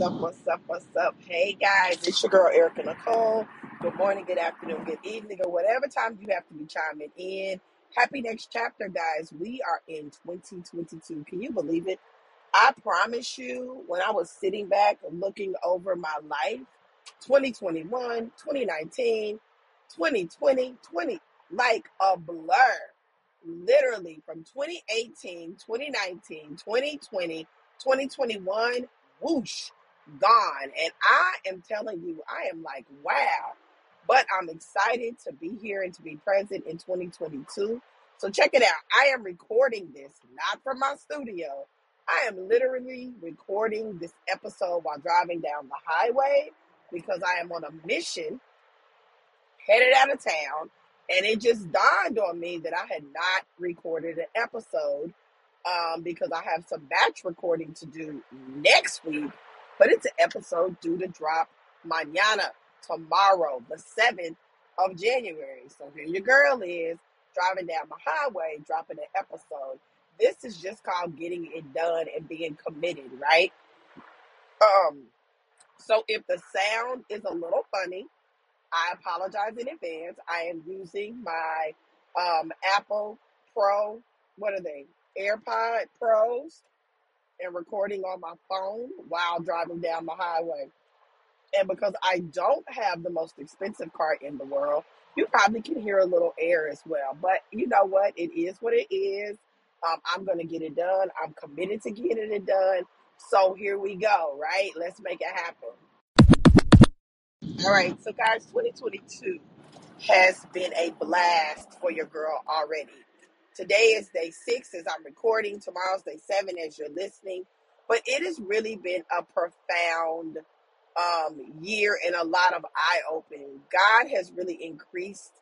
What's up? What's up? What's up? Hey guys, it's your girl Erica Nicole. Good morning, good afternoon, good evening, or whatever time you have to be chiming in. Happy next chapter, guys. We are in 2022. Can you believe it? I promise you, when I was sitting back looking over my life, 2021, 2019, 2020, 20, like a blur. Literally from 2018, 2019, 2020, 2021, whoosh, gone. And I am telling you, I am like, wow. But I'm excited to be here and to be present in 2022. So check it out. I am recording this not from my studio. I am literally recording this episode while driving down the highway because I am on a mission headed out of town. And it just dawned on me that I had not recorded an episode um, because I have some batch recording to do next week. But it's an episode due to drop mañana, tomorrow, the 7th of January. So here your girl is driving down the highway, dropping an episode. This is just called getting it done and being committed, right? Um, so if the sound is a little funny, I apologize in advance. I am using my um, Apple Pro, what are they? AirPod Pros and recording on my phone while driving down the highway. And because I don't have the most expensive car in the world, you probably can hear a little air as well. But you know what? It is what it is. Um, I'm going to get it done. I'm committed to getting it done. So here we go, right? Let's make it happen. All right. So, guys, 2022 has been a blast for your girl already. Today is day six as I'm recording. Tomorrow's day seven as you're listening. But it has really been a profound um, year and a lot of eye opening. God has really increased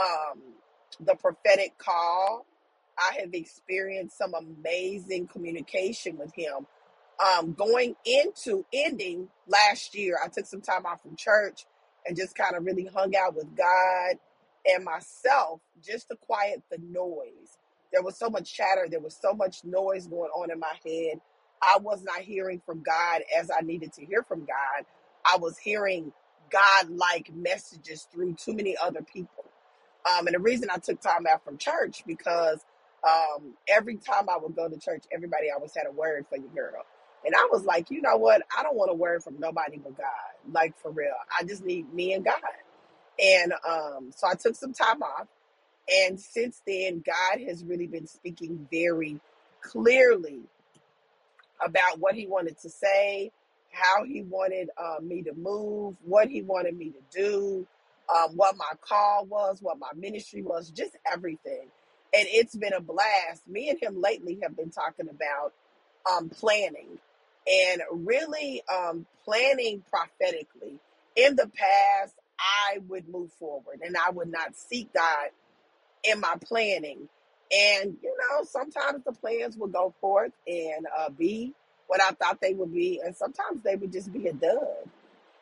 um, the prophetic call. I have experienced some amazing communication with Him. Um, going into ending last year, I took some time off from church and just kind of really hung out with God and myself just to quiet the noise. There was so much chatter, there was so much noise going on in my head. I was not hearing from God as I needed to hear from God. I was hearing God like messages through too many other people. Um, and the reason I took time out from church because um, every time I would go to church, everybody always had a word for you, girl. And I was like, you know what? I don't want a word from nobody but God. Like for real. I just need me and God. And um, so I took some time off. And since then, God has really been speaking very clearly about what He wanted to say, how He wanted uh, me to move, what He wanted me to do, um, what my call was, what my ministry was, just everything. And it's been a blast. Me and Him lately have been talking about um, planning and really um, planning prophetically. In the past, I would move forward and I would not seek God in my planning. And, you know, sometimes the plans would go forth and uh, be what I thought they would be, and sometimes they would just be a dud.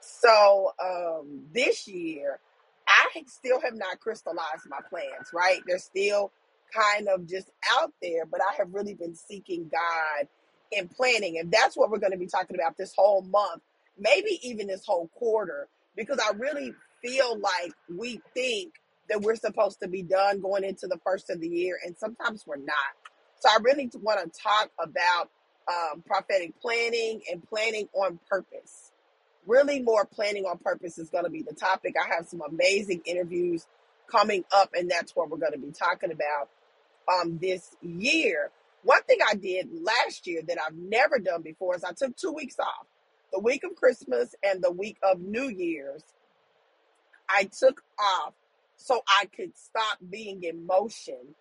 So um, this year, I still have not crystallized my plans, right? They're still kind of just out there, but I have really been seeking God in planning. And that's what we're going to be talking about this whole month, maybe even this whole quarter, because I really feel like we think that we're supposed to be done going into the first of the year, and sometimes we're not. So I really want to talk about um, prophetic planning and planning on purpose. Really, more planning on purpose is going to be the topic. I have some amazing interviews coming up, and that's what we're going to be talking about um, this year. One thing I did last year that I've never done before is I took two weeks off the week of Christmas and the week of New Year's. I took off so I could stop being in motion.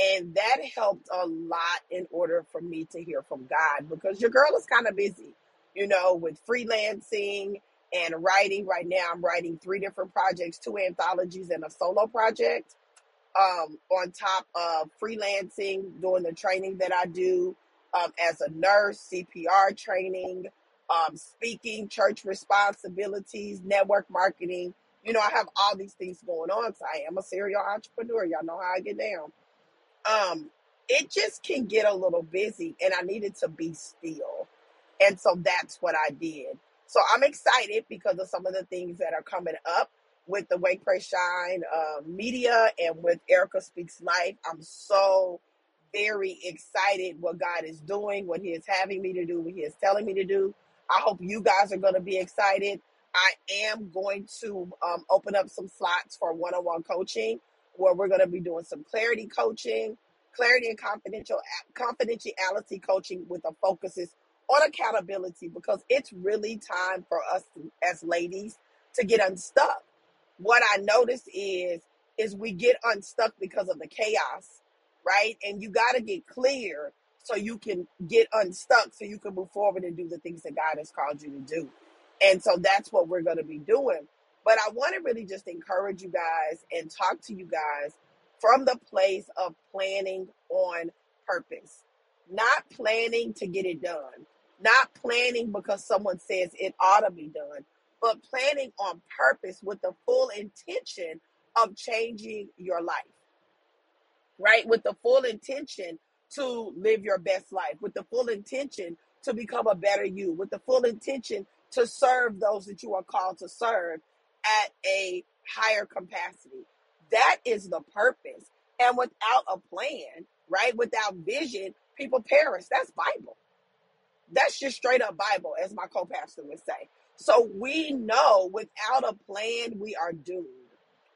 And that helped a lot in order for me to hear from God because your girl is kind of busy, you know, with freelancing and writing. Right now, I'm writing three different projects, two anthologies, and a solo project. Um, on top of freelancing, doing the training that I do um, as a nurse, CPR training, um, speaking, church responsibilities, network marketing, you know, I have all these things going on. So I am a serial entrepreneur. Y'all know how I get down. Um, it just can get a little busy, and I needed to be still. And so that's what I did. So I'm excited because of some of the things that are coming up with the Wake Pray Shine uh, media and with Erica Speaks Life. I'm so very excited what God is doing, what He is having me to do, what He is telling me to do. I hope you guys are going to be excited. I am going to um, open up some slots for one on one coaching where we're going to be doing some clarity coaching, clarity and confidential confidentiality coaching with a focus on accountability because it's really time for us to, as ladies to get unstuck. What I notice is is we get unstuck because of the chaos, right? And you got to get clear so you can get unstuck so you can move forward and do the things that God has called you to do. And so that's what we're going to be doing. But I want to really just encourage you guys and talk to you guys from the place of planning on purpose, not planning to get it done, not planning because someone says it ought to be done, but planning on purpose with the full intention of changing your life right? With the full intention to live your best life, with the full intention to become a better you, with the full intention to serve those that you are called to serve at a higher capacity. That is the purpose. And without a plan, right? Without vision, people perish. That's Bible. That's just straight up Bible, as my co pastor would say. So we know without a plan, we are doomed.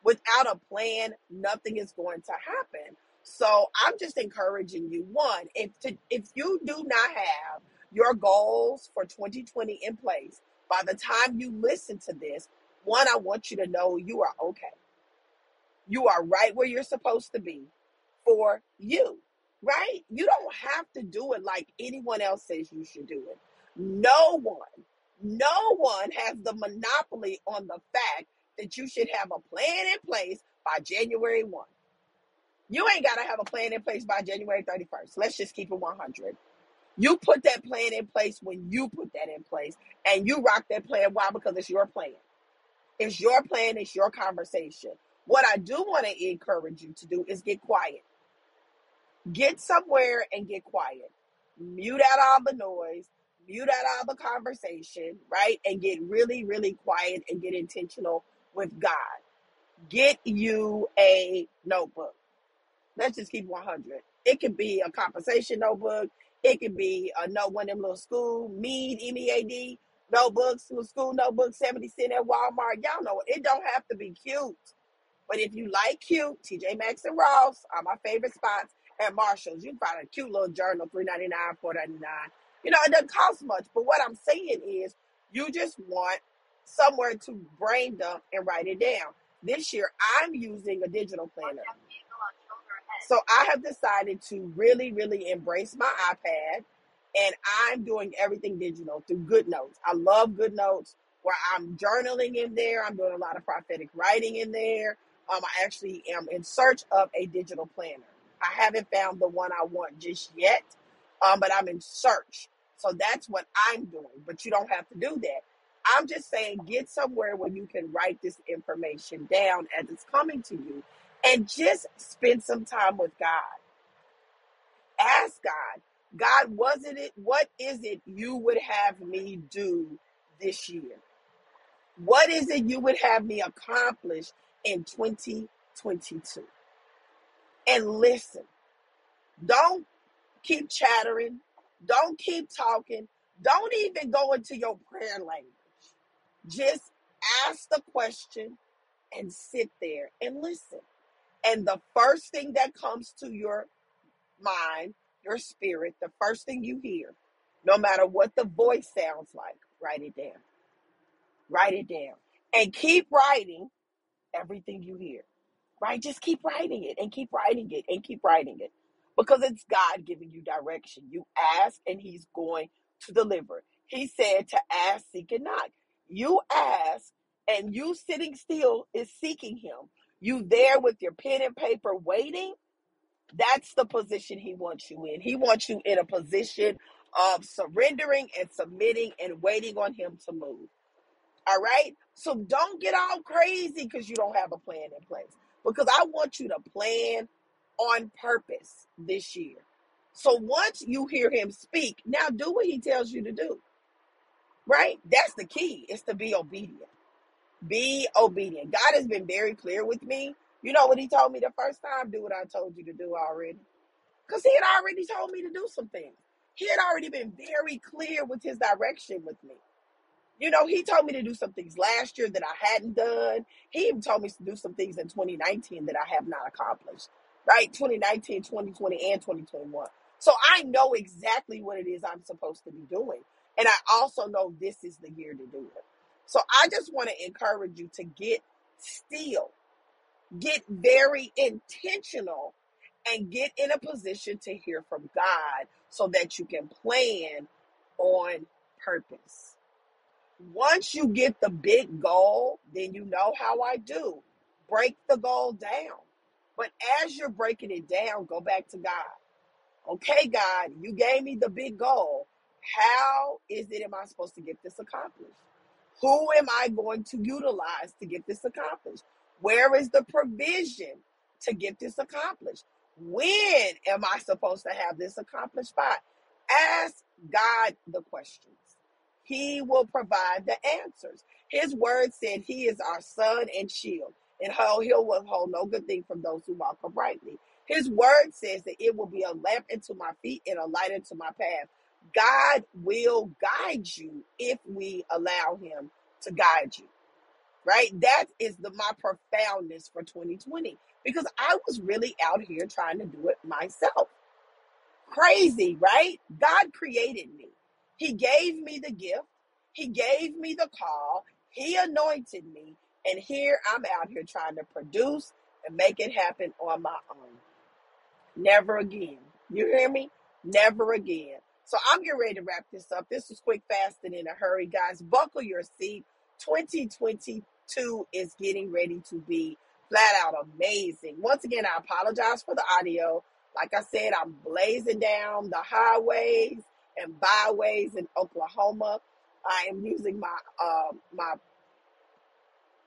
Without a plan, nothing is going to happen. So I'm just encouraging you. One, if to, if you do not have your goals for 2020 in place by the time you listen to this, one, I want you to know you are okay. You are right where you're supposed to be for you, right? You don't have to do it like anyone else says you should do it. No one, no one has the monopoly on the fact that you should have a plan in place by January 1. You ain't got to have a plan in place by January 31st. Let's just keep it 100. You put that plan in place when you put that in place, and you rock that plan. Why? Because it's your plan. It's your plan, it's your conversation. What I do want to encourage you to do is get quiet. Get somewhere and get quiet. Mute out all the noise, mute out all the conversation, right? And get really, really quiet and get intentional with God. Get you a notebook. Let's just keep 100. It could be a conversation notebook. It could be a note, one of them little school, MEAD, M-E-A-D notebooks, little school notebooks, 70 cent at Walmart. Y'all know it. It don't have to be cute. But if you like cute, TJ Maxx and Ross are my favorite spots. At Marshalls, you can find a cute little journal, three ninety nine, four ninety nine. You know, it doesn't cost much. But what I'm saying is, you just want somewhere to brain dump and write it down. This year, I'm using a digital planner. So I have decided to really, really embrace my iPad and I'm doing everything digital through GoodNotes. I love GoodNotes where I'm journaling in there. I'm doing a lot of prophetic writing in there. Um, I actually am in search of a digital planner. I haven't found the one I want just yet, um, but I'm in search. So that's what I'm doing. But you don't have to do that. I'm just saying, get somewhere where you can write this information down as it's coming to you and just spend some time with God. Ask God, God, wasn't it, what is it you would have me do this year? What is it you would have me accomplish in 2022? And listen, don't keep chattering, don't keep talking, don't even go into your prayer language. Just ask the question and sit there and listen. And the first thing that comes to your mind, your spirit, the first thing you hear, no matter what the voice sounds like, write it down. Write it down. And keep writing everything you hear. Right? Just keep writing it and keep writing it and keep writing it. Because it's God giving you direction. You ask and He's going to deliver. He said to ask, seek, and knock. You ask, and you sitting still is seeking Him. You there with your pen and paper waiting that's the position he wants you in. He wants you in a position of surrendering and submitting and waiting on him to move. All right? So don't get all crazy because you don't have a plan in place. Because I want you to plan on purpose this year. So once you hear him speak, now do what he tells you to do. right? That's the key, is to be obedient. Be obedient. God has been very clear with me. You know what he told me the first time? Do what I told you to do already. Because he had already told me to do some things. He had already been very clear with his direction with me. You know, he told me to do some things last year that I hadn't done. He even told me to do some things in 2019 that I have not accomplished, right? 2019, 2020, and 2021. So I know exactly what it is I'm supposed to be doing. And I also know this is the year to do it. So I just want to encourage you to get still, get very intentional, and get in a position to hear from God so that you can plan on purpose. Once you get the big goal, then you know how I do. Break the goal down. But as you're breaking it down, go back to God. Okay, God, you gave me the big goal. How is it am I supposed to get this accomplished? Who am I going to utilize to get this accomplished? Where is the provision to get this accomplished? When am I supposed to have this accomplished by? Ask God the questions. He will provide the answers. His word said he is our sun and shield, and how he'll withhold no good thing from those who walk uprightly. His word says that it will be a lamp into my feet and a light into my path. God will guide you if we allow him to guide you. Right? That is the my profoundness for 2020 because I was really out here trying to do it myself. Crazy, right? God created me. He gave me the gift. He gave me the call. He anointed me. And here I'm out here trying to produce and make it happen on my own. Never again. You hear me? Never again. So I'm getting ready to wrap this up. This is quick, fast, and in a hurry, guys. Buckle your seat. 2022 is getting ready to be flat out amazing. Once again, I apologize for the audio. Like I said, I'm blazing down the highways and byways in Oklahoma. I am using my uh, my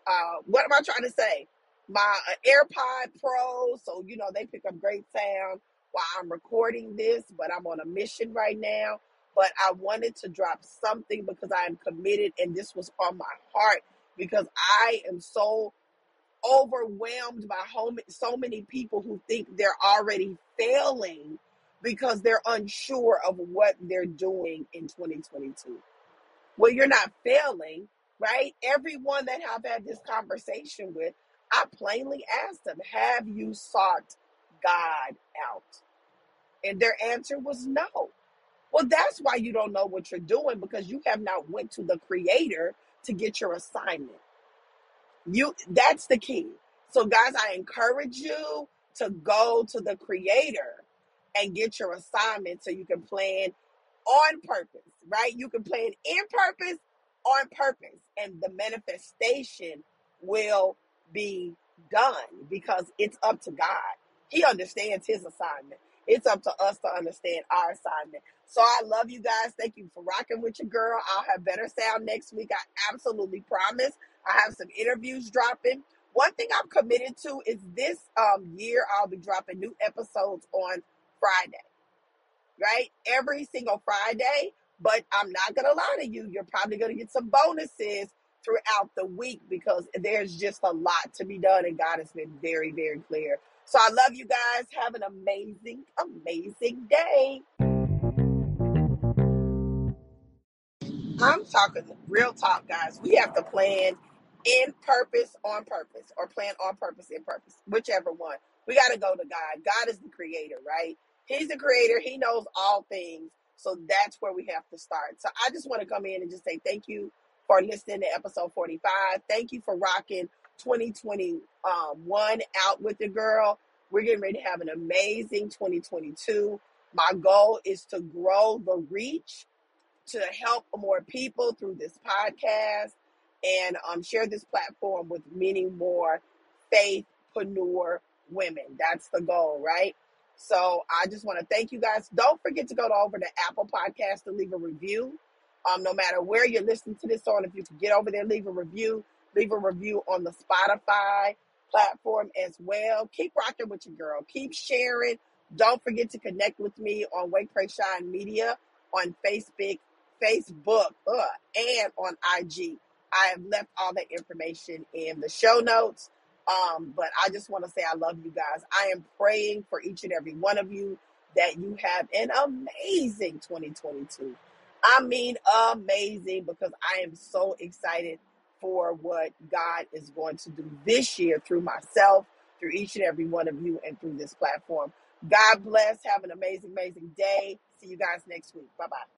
uh, what am I trying to say? My uh, AirPod Pro, so you know they pick up great sound while I'm recording this. But I'm on a mission right now. But I wanted to drop something because I am committed, and this was on my heart because I am so overwhelmed by home, so many people who think they're already failing because they're unsure of what they're doing in 2022. Well, you're not failing, right? Everyone that I've had this conversation with, I plainly asked them, Have you sought God out? And their answer was no. Well, that's why you don't know what you're doing because you have not went to the creator to get your assignment. You that's the key. So guys, I encourage you to go to the creator and get your assignment so you can plan on purpose, right? You can plan in purpose on purpose and the manifestation will be done because it's up to God. He understands his assignment. It's up to us to understand our assignment. So I love you guys. Thank you for rocking with your girl. I'll have better sound next week. I absolutely promise. I have some interviews dropping. One thing I'm committed to is this um, year I'll be dropping new episodes on Friday, right? Every single Friday. But I'm not going to lie to you. You're probably going to get some bonuses throughout the week because there's just a lot to be done. And God has been very, very clear. So I love you guys. Have an amazing, amazing day. I'm talking real talk, guys. We have to plan in purpose, on purpose, or plan on purpose, in purpose, whichever one. We got to go to God. God is the creator, right? He's the creator. He knows all things. So that's where we have to start. So I just want to come in and just say thank you for listening to episode 45. Thank you for rocking 2021 out with the girl. We're getting ready to have an amazing 2022. My goal is to grow the reach to help more people through this podcast and um, share this platform with many more faithpreneur women. That's the goal, right? So I just want to thank you guys. Don't forget to go over to Apple Podcast to leave a review. Um, no matter where you're listening to this on, if you can get over there, leave a review. Leave a review on the Spotify platform as well. Keep rocking with your girl. Keep sharing. Don't forget to connect with me on Wake Pray Shine Media on Facebook, Facebook, uh, and on IG. I have left all that information in the show notes. Um, but I just want to say I love you guys. I am praying for each and every one of you that you have an amazing 2022. I mean, amazing because I am so excited for what God is going to do this year through myself, through each and every one of you, and through this platform. God bless. Have an amazing, amazing day. See you guys next week. Bye bye.